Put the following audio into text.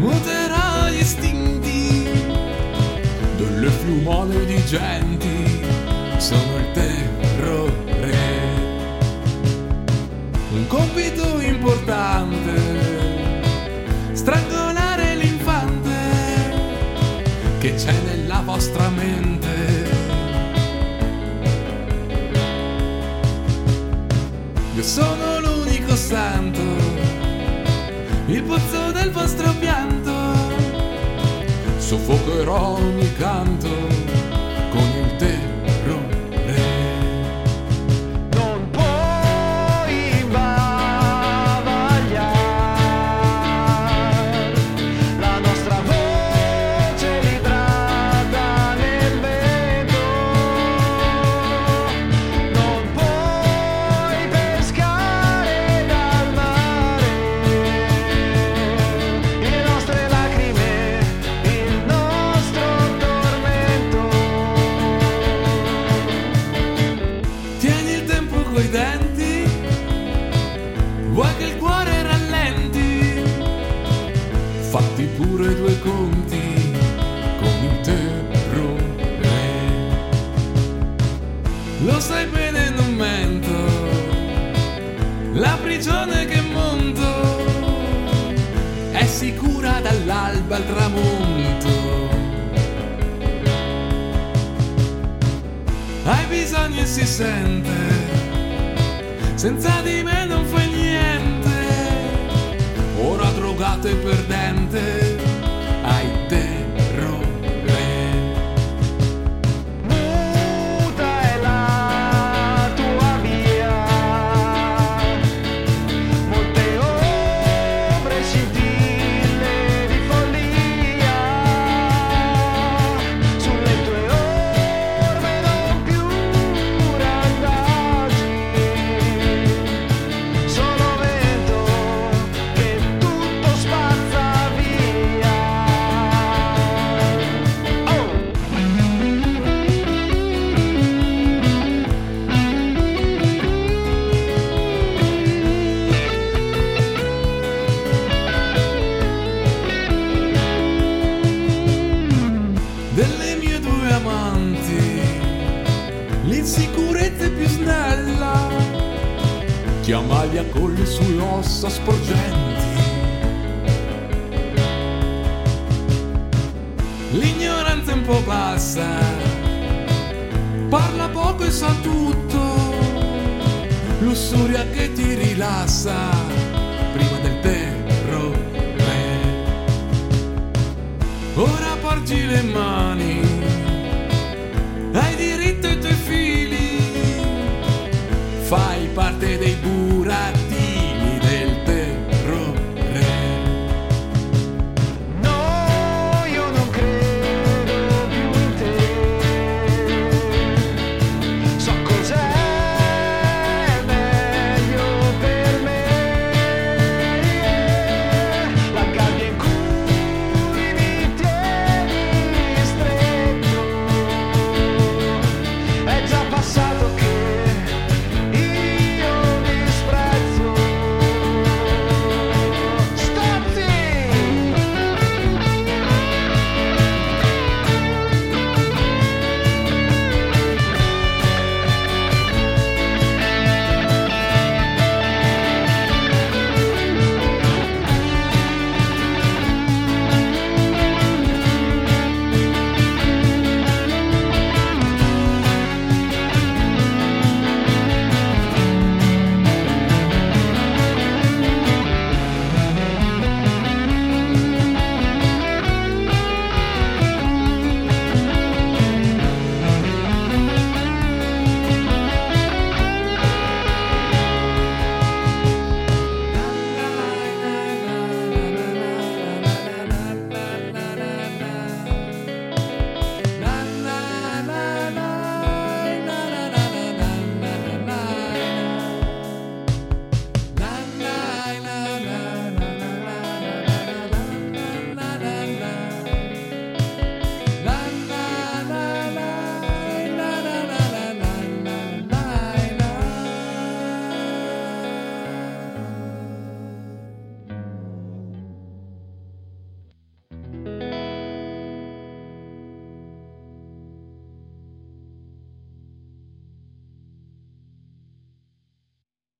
muterà gli istinti delle fiumone di genti. Sono il terrore. Un compito importante, strangolare l'infante che c'è nella vostra mente. Io sono l'unico santo, il pozzo del vostro pianto soffocherò ogni canto fatti pure due conti con il terrore. Lo sai bene, non mento, la prigione che monto è sicura dall'alba al tramonto. Hai bisogno e si sente, senza di me Ora drogato e perdente, maglia con le sue ossa sporgenti. L'ignoranza è un po' bassa, parla poco e sa tutto, lussuria che ti rilassa prima del terrore. Ora porgi le mani